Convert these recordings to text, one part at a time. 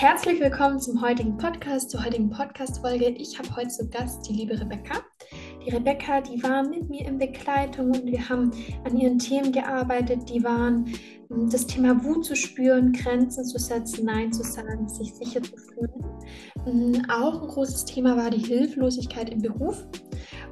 Herzlich willkommen zum heutigen Podcast, zur heutigen Podcast-Folge. Ich habe heute zu Gast die liebe Rebecca. Die Rebecca, die war mit mir in Begleitung und wir haben an ihren Themen gearbeitet. Die waren hm, das Thema Wut zu spüren, Grenzen zu setzen, Nein zu sagen, sich sicher zu fühlen. Hm, auch ein großes Thema war die Hilflosigkeit im Beruf.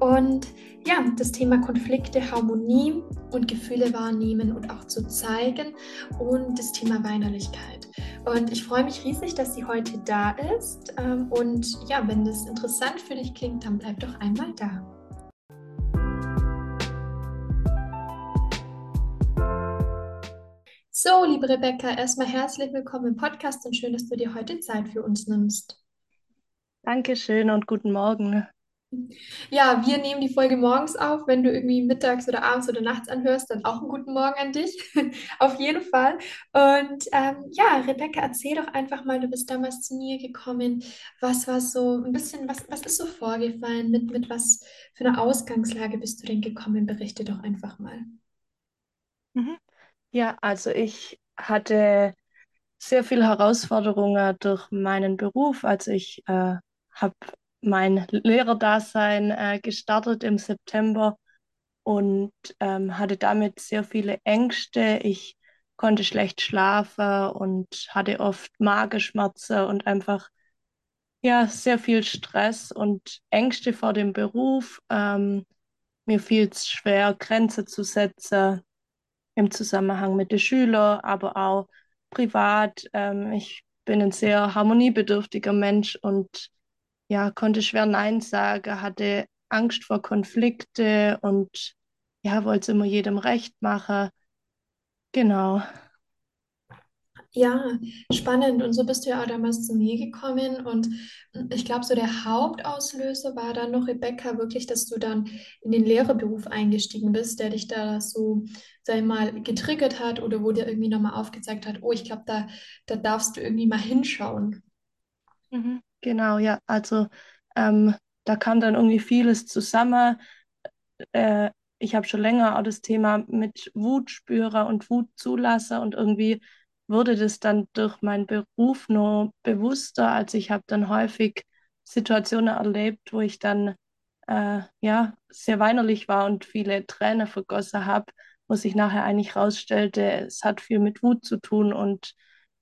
Und ja, das Thema Konflikte, Harmonie und Gefühle wahrnehmen und auch zu zeigen und das Thema Weinerlichkeit. Und ich freue mich riesig, dass sie heute da ist. Ähm, und ja, wenn das interessant für dich klingt, dann bleib doch einmal da. So, liebe Rebecca, erstmal herzlich willkommen im Podcast und schön, dass du dir heute Zeit für uns nimmst. Dankeschön und guten Morgen. Ja, wir nehmen die Folge morgens auf. Wenn du irgendwie mittags oder abends oder nachts anhörst, dann auch einen guten Morgen an dich. Auf jeden Fall. Und ähm, ja, Rebecca, erzähl doch einfach mal, du bist damals zu mir gekommen. Was war so ein bisschen, was, was ist so vorgefallen? Mit, mit was für einer Ausgangslage bist du denn gekommen? Berichte doch einfach mal. Mhm. Ja, also ich hatte sehr viele Herausforderungen durch meinen Beruf. Also ich äh, habe mein Lehrerdasein äh, gestartet im September und ähm, hatte damit sehr viele Ängste. Ich konnte schlecht schlafen und hatte oft Magenschmerzen und einfach ja sehr viel Stress und Ängste vor dem Beruf. Ähm, mir fiel es schwer, Grenzen zu setzen im Zusammenhang mit den Schülern, aber auch privat. Ähm, ich bin ein sehr harmoniebedürftiger Mensch und ja, konnte schwer Nein sagen, hatte Angst vor Konflikte und ja, wollte es immer jedem recht machen. Genau. Ja, spannend. Und so bist du ja auch damals zu mir gekommen. Und ich glaube, so der Hauptauslöser war dann noch, Rebecca, wirklich, dass du dann in den Lehrerberuf eingestiegen bist, der dich da so, sag ich mal, getriggert hat oder wo dir irgendwie nochmal aufgezeigt hat, oh, ich glaube, da, da darfst du irgendwie mal hinschauen. Mhm. Genau, ja. Also ähm, da kam dann irgendwie vieles zusammen. Äh, ich habe schon länger auch das Thema mit Wutspürer und Wutzulasse und irgendwie wurde das dann durch meinen Beruf nur bewusster. Also ich habe dann häufig Situationen erlebt, wo ich dann äh, ja sehr weinerlich war und viele Tränen vergossen habe, wo sich nachher eigentlich herausstellte, es hat viel mit Wut zu tun und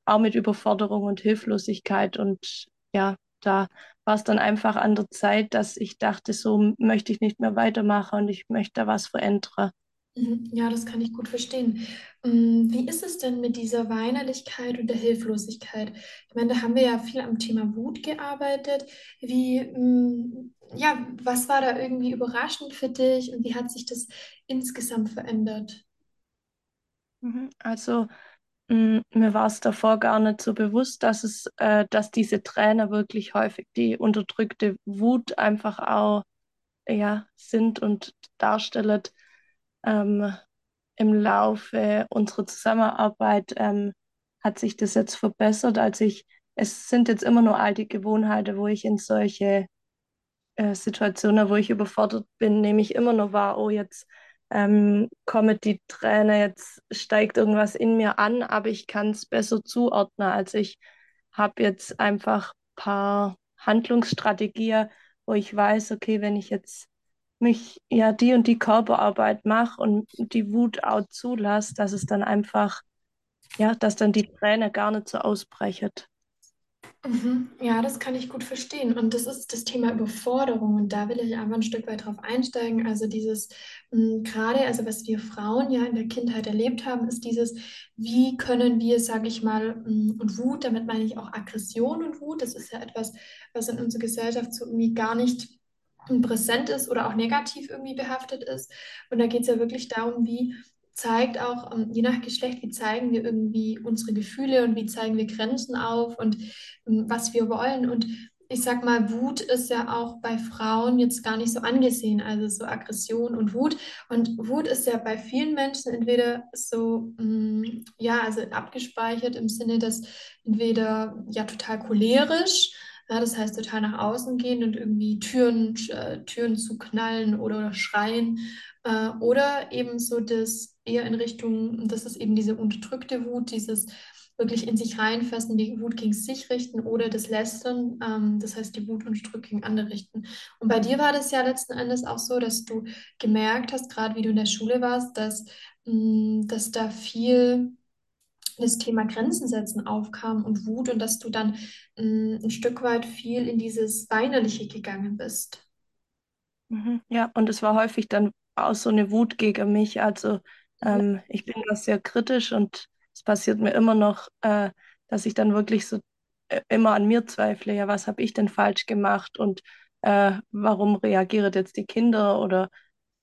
auch mit Überforderung und Hilflosigkeit und ja, da war es dann einfach an der Zeit, dass ich dachte, so möchte ich nicht mehr weitermachen und ich möchte da was verändern. Mhm. Ja, das kann ich gut verstehen. Mm, Wie ist es denn mit dieser Weinerlichkeit und der Hilflosigkeit? Ich meine, da haben wir ja viel am Thema Wut gearbeitet. Wie, mm, ja, was war da irgendwie überraschend für dich und wie hat sich das insgesamt verändert? Mhm. Also mir war es davor gar nicht so bewusst, dass es, äh, dass diese Tränen wirklich häufig die unterdrückte Wut einfach auch ja, sind und darstellen. Ähm, im Laufe unserer Zusammenarbeit ähm, hat sich das jetzt verbessert. Also ich, es sind jetzt immer nur alte Gewohnheiten, wo ich in solche äh, Situationen, wo ich überfordert bin, nehme ich immer nur wahr, oh, jetzt ähm, kommt die Träne, jetzt steigt irgendwas in mir an, aber ich kann es besser zuordnen. Also ich habe jetzt einfach ein paar Handlungsstrategien, wo ich weiß, okay, wenn ich jetzt mich ja die und die Körperarbeit mache und die Wut auch zulasse, dass es dann einfach, ja, dass dann die Träne gar nicht so ausbrechen. Mhm. Ja, das kann ich gut verstehen. Und das ist das Thema Überforderung. Und da will ich einfach ein Stück weit drauf einsteigen. Also dieses, mh, gerade, also was wir Frauen ja in der Kindheit erlebt haben, ist dieses, wie können wir, sage ich mal, mh, und Wut, damit meine ich auch Aggression und Wut, das ist ja etwas, was in unserer Gesellschaft so irgendwie gar nicht präsent ist oder auch negativ irgendwie behaftet ist. Und da geht es ja wirklich darum, wie zeigt auch, ähm, je nach Geschlecht, wie zeigen wir irgendwie unsere Gefühle und wie zeigen wir Grenzen auf und ähm, was wir wollen. Und ich sag mal, Wut ist ja auch bei Frauen jetzt gar nicht so angesehen, also so Aggression und Wut. Und Wut ist ja bei vielen Menschen entweder so, mm, ja, also abgespeichert im Sinne, dass entweder ja total cholerisch, ja, das heißt total nach außen gehen und irgendwie Türen, äh, Türen zu knallen oder, oder schreien. Äh, oder eben so das eher in Richtung, das ist eben diese unterdrückte Wut, dieses wirklich in sich reinfressen, die Wut gegen sich richten oder das Lästern, ähm, das heißt die Wut und Druck gegen andere richten. Und bei dir war das ja letzten Endes auch so, dass du gemerkt hast, gerade wie du in der Schule warst, dass, mh, dass da viel das Thema Grenzen setzen aufkam und Wut und dass du dann mh, ein Stück weit viel in dieses Weinerliche gegangen bist. Mhm. Ja, und es war häufig dann auch so eine Wut gegen mich. Also. Ähm, ich bin da sehr kritisch und es passiert mir immer noch, äh, dass ich dann wirklich so äh, immer an mir zweifle. Ja, was habe ich denn falsch gemacht und äh, warum reagieren jetzt die Kinder? Oder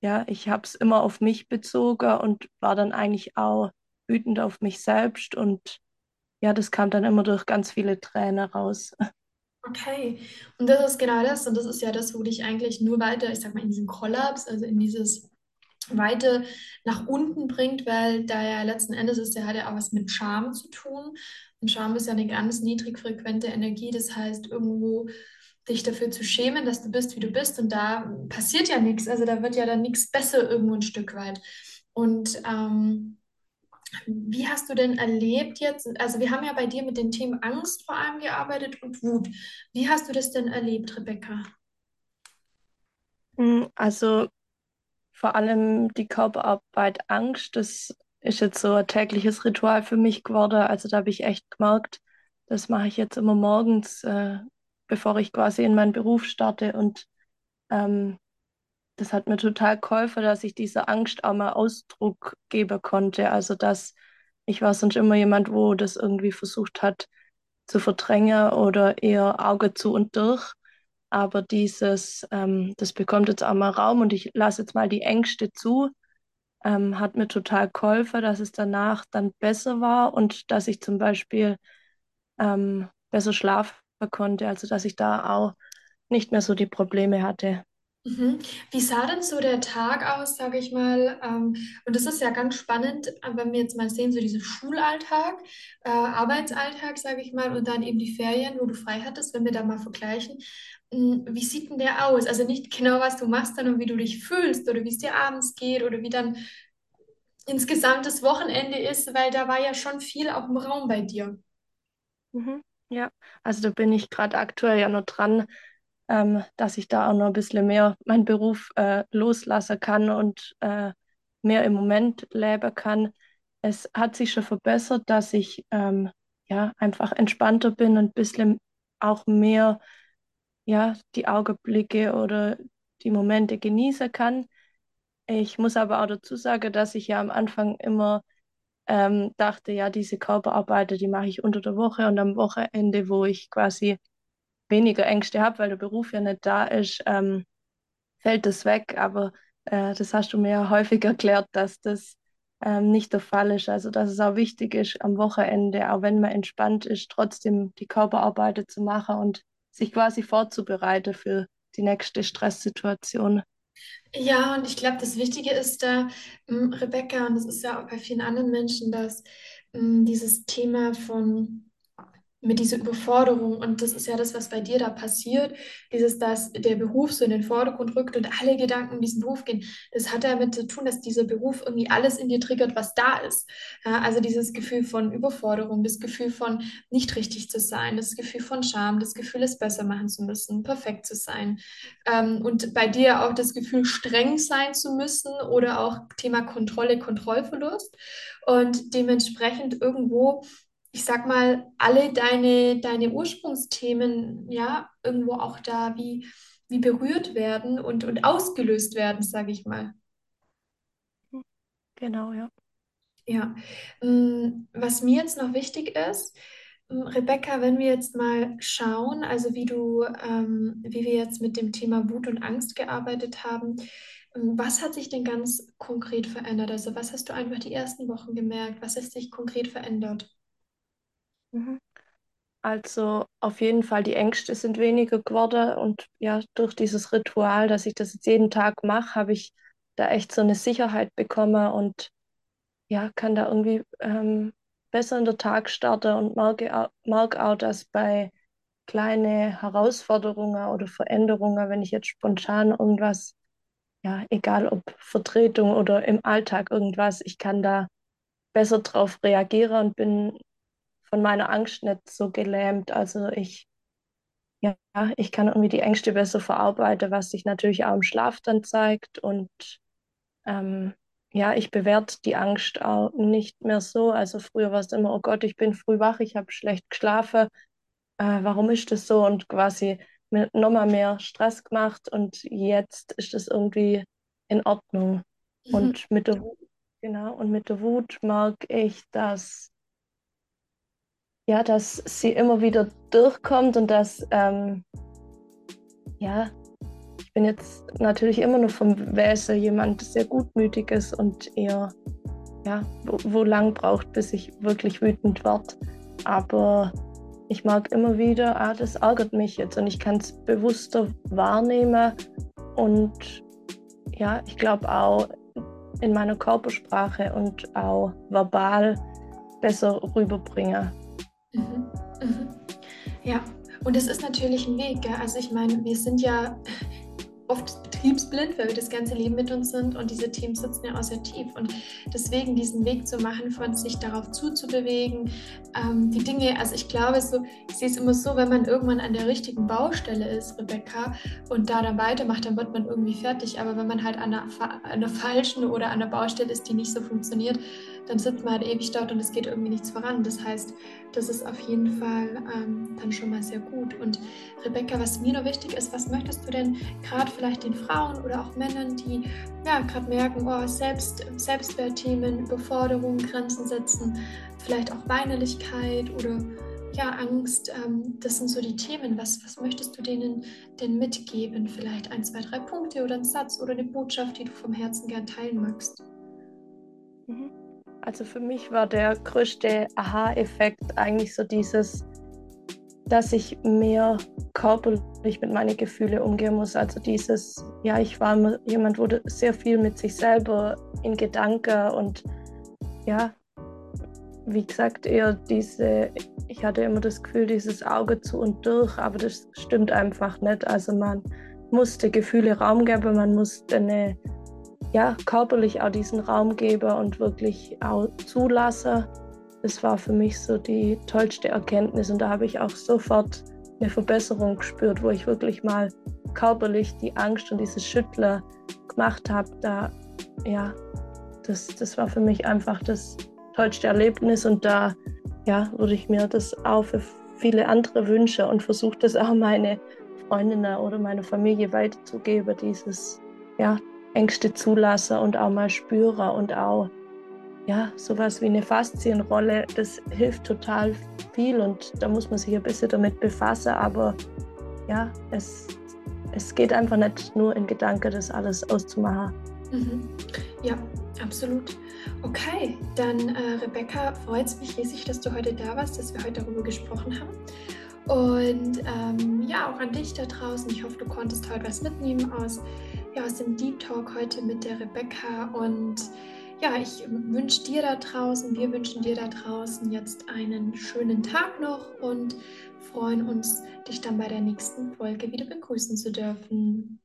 ja, ich habe es immer auf mich bezogen und war dann eigentlich auch wütend auf mich selbst. Und ja, das kam dann immer durch ganz viele Tränen raus. Okay, und das ist genau das, und das ist ja das, wo dich eigentlich nur weiter, ich sag mal, in diesen Kollaps, also in dieses Weite nach unten bringt, weil da ja letzten Endes ist, der hat ja auch was mit Scham zu tun. Und Scham ist ja eine ganz niedrig frequente Energie, das heißt, irgendwo dich dafür zu schämen, dass du bist, wie du bist, und da passiert ja nichts, also da wird ja dann nichts besser irgendwo ein Stück weit. Und ähm, wie hast du denn erlebt jetzt, also wir haben ja bei dir mit den Themen Angst vor allem gearbeitet und Wut. Wie hast du das denn erlebt, Rebecca? Mm, Also vor allem die Körperarbeit Angst, das ist jetzt so ein tägliches Ritual für mich geworden. Also da habe ich echt gemerkt, das mache ich jetzt immer morgens, äh, bevor ich quasi in meinen Beruf starte. Und ähm, das hat mir total geholfen, dass ich dieser Angst auch mal Ausdruck geben konnte. Also dass ich war sonst immer jemand, wo das irgendwie versucht hat zu verdrängen oder eher Auge zu und durch. Aber dieses, ähm, das bekommt jetzt auch mal Raum und ich lasse jetzt mal die Ängste zu, ähm, hat mir total geholfen, dass es danach dann besser war und dass ich zum Beispiel ähm, besser schlafen konnte, also dass ich da auch nicht mehr so die Probleme hatte. Mhm. Wie sah denn so der Tag aus, sage ich mal? Ähm, und das ist ja ganz spannend, äh, wenn wir jetzt mal sehen, so diesen Schulalltag, äh, Arbeitsalltag, sage ich mal, und dann eben die Ferien, wo du frei hattest, wenn wir da mal vergleichen. Mm, Wie sieht denn der aus? Also nicht genau, was du machst, sondern wie du dich fühlst oder wie es dir abends geht oder wie dann insgesamt das Wochenende ist, weil da war ja schon viel auch im Raum bei dir. Mhm. Ja, also da bin ich gerade aktuell ja noch dran, ähm, dass ich da auch noch ein bisschen mehr meinen Beruf äh, loslassen kann und äh, mehr im Moment leben kann. Es hat sich schon verbessert, dass ich ähm, ja einfach entspannter bin und ein bisschen auch mehr ja die Augenblicke oder die Momente genießen kann. Ich muss aber auch dazu sagen, dass ich ja am Anfang immer ähm, dachte, ja, diese Körperarbeit, die mache ich unter der Woche und am Wochenende, wo ich quasi weniger Ängste habe, weil der Beruf ja nicht da ist, ähm, fällt das weg. Aber äh, das hast du mir ja häufig erklärt, dass das ähm, nicht der Fall ist. Also, dass es auch wichtig ist, am Wochenende, auch wenn man entspannt ist, trotzdem die Körperarbeit zu machen und sich quasi vorzubereiten für die nächste Stresssituation. Ja, und ich glaube, das Wichtige ist da, ähm, Rebecca, und das ist ja auch bei vielen anderen Menschen, dass ähm, dieses Thema von mit dieser Überforderung. Und das ist ja das, was bei dir da passiert. Dieses, dass der Beruf so in den Vordergrund rückt und alle Gedanken um diesen Beruf gehen. Das hat damit zu tun, dass dieser Beruf irgendwie alles in dir triggert, was da ist. Ja, also dieses Gefühl von Überforderung, das Gefühl von nicht richtig zu sein, das Gefühl von Scham, das Gefühl, es besser machen zu müssen, perfekt zu sein. Ähm, und bei dir auch das Gefühl, streng sein zu müssen oder auch Thema Kontrolle, Kontrollverlust. Und dementsprechend irgendwo ich sag mal, alle deine, deine Ursprungsthemen, ja, irgendwo auch da wie, wie berührt werden und, und ausgelöst werden, sage ich mal. Genau, ja. Ja. Mm, Was mir jetzt noch wichtig ist, mm, Rebecca, wenn wir jetzt mal schauen, also wie du, ähm, wie wir jetzt mit dem Thema Wut und Angst gearbeitet haben, mm, was hat sich denn ganz konkret verändert? Also was hast du einfach die ersten Wochen gemerkt? Was hat sich konkret verändert? Mhm. Also auf jeden Fall, die Ängste sind weniger geworden und ja, durch dieses Ritual, dass ich das jetzt jeden Tag mache, habe ich da echt so eine Sicherheit bekommen und ja, kann da irgendwie ähm, besser in den Tag starten und merke auch, dass bei kleinen Herausforderungen oder Veränderungen, wenn ich jetzt spontan irgendwas, ja, egal ob Vertretung oder im Alltag irgendwas, ich kann da besser drauf reagieren und bin von meiner Angst nicht so gelähmt. Also ich, ja, ich kann irgendwie die Ängste besser verarbeiten, was sich natürlich auch im Schlaf dann zeigt. Und ähm, ja, ich bewerte die Angst auch nicht mehr so. Also früher war es immer, oh Gott, ich bin früh wach, ich habe schlecht geschlafen. Äh, warum ist das so? Und quasi nochmal mehr Stress gemacht und jetzt ist das irgendwie in Ordnung. Mhm. Und mit der Wut, genau, und mit der Wut merke ich, dass ja, dass sie immer wieder durchkommt und dass ähm, ja, ich bin jetzt natürlich immer noch vom Wesen jemand sehr gutmütig ist und eher ja, wo, wo lang braucht, bis ich wirklich wütend werde. Aber ich mag immer wieder, ah, das ärgert mich jetzt und ich kann es bewusster wahrnehmen und ja, ich glaube auch in meiner Körpersprache und auch verbal besser rüberbringen. Mhm. Mhm. Ja, und es ist natürlich ein Weg. Gell? Also ich meine, wir sind ja oft betriebsblind, weil wir das ganze Leben mit uns sind und diese Teams sitzen ja auch sehr tief. Und deswegen diesen Weg zu machen, von sich darauf zuzubewegen, ähm, die Dinge, also ich glaube, so, ich sehe es immer so, wenn man irgendwann an der richtigen Baustelle ist, Rebecca, und da dann weitermacht, dann wird man irgendwie fertig. Aber wenn man halt an einer, an einer falschen oder an einer Baustelle ist, die nicht so funktioniert, dann sitzt man halt ewig dort und es geht irgendwie nichts voran. Das heißt, das ist auf jeden Fall ähm, dann schon mal sehr gut. Und Rebecca, was mir noch wichtig ist, was möchtest du denn gerade vielleicht den Frauen oder auch Männern, die ja gerade merken, oh, Selbst, Selbstwertthemen, Überforderung, Grenzen setzen, vielleicht auch Weinerlichkeit oder ja, Angst, ähm, das sind so die Themen. Was, was möchtest du denen denn mitgeben? Vielleicht ein, zwei, drei Punkte oder einen Satz oder eine Botschaft, die du vom Herzen gern teilen magst? Mhm. Also für mich war der größte Aha-Effekt eigentlich so dieses, dass ich mehr körperlich mit meinen Gefühlen umgehen muss. Also dieses, ja, ich war jemand, wurde sehr viel mit sich selber in Gedanken und ja, wie gesagt, eher diese, ich hatte immer das Gefühl, dieses Auge zu und durch, aber das stimmt einfach nicht. Also man musste Gefühle Raum geben, man musste eine ja, körperlich auch diesen Raum gebe und wirklich auch zulasse. Das war für mich so die tollste Erkenntnis und da habe ich auch sofort eine Verbesserung gespürt, wo ich wirklich mal körperlich die Angst und dieses Schütteln gemacht habe. Da, ja, das, das war für mich einfach das tollste Erlebnis und da ja, würde ich mir das auch für viele andere wünschen und versuche das auch meine Freundinnen oder meine Familie weiterzugeben, dieses ja, Ängste zulasse und auch mal spüre und auch ja, sowas wie eine Faszienrolle, das hilft total viel und da muss man sich ein bisschen damit befassen, aber ja, es, es geht einfach nicht nur in Gedanken, das alles auszumachen. Mhm. Ja, absolut. Okay, dann äh, Rebecca, freut es mich riesig, dass du heute da warst, dass wir heute darüber gesprochen haben. Und ähm, ja, auch an dich da draußen. Ich hoffe, du konntest heute was mitnehmen aus ja, aus dem Deep Talk heute mit der Rebecca. Und ja, ich wünsche dir da draußen, wir wünschen dir da draußen jetzt einen schönen Tag noch und freuen uns, dich dann bei der nächsten Folge wieder begrüßen zu dürfen.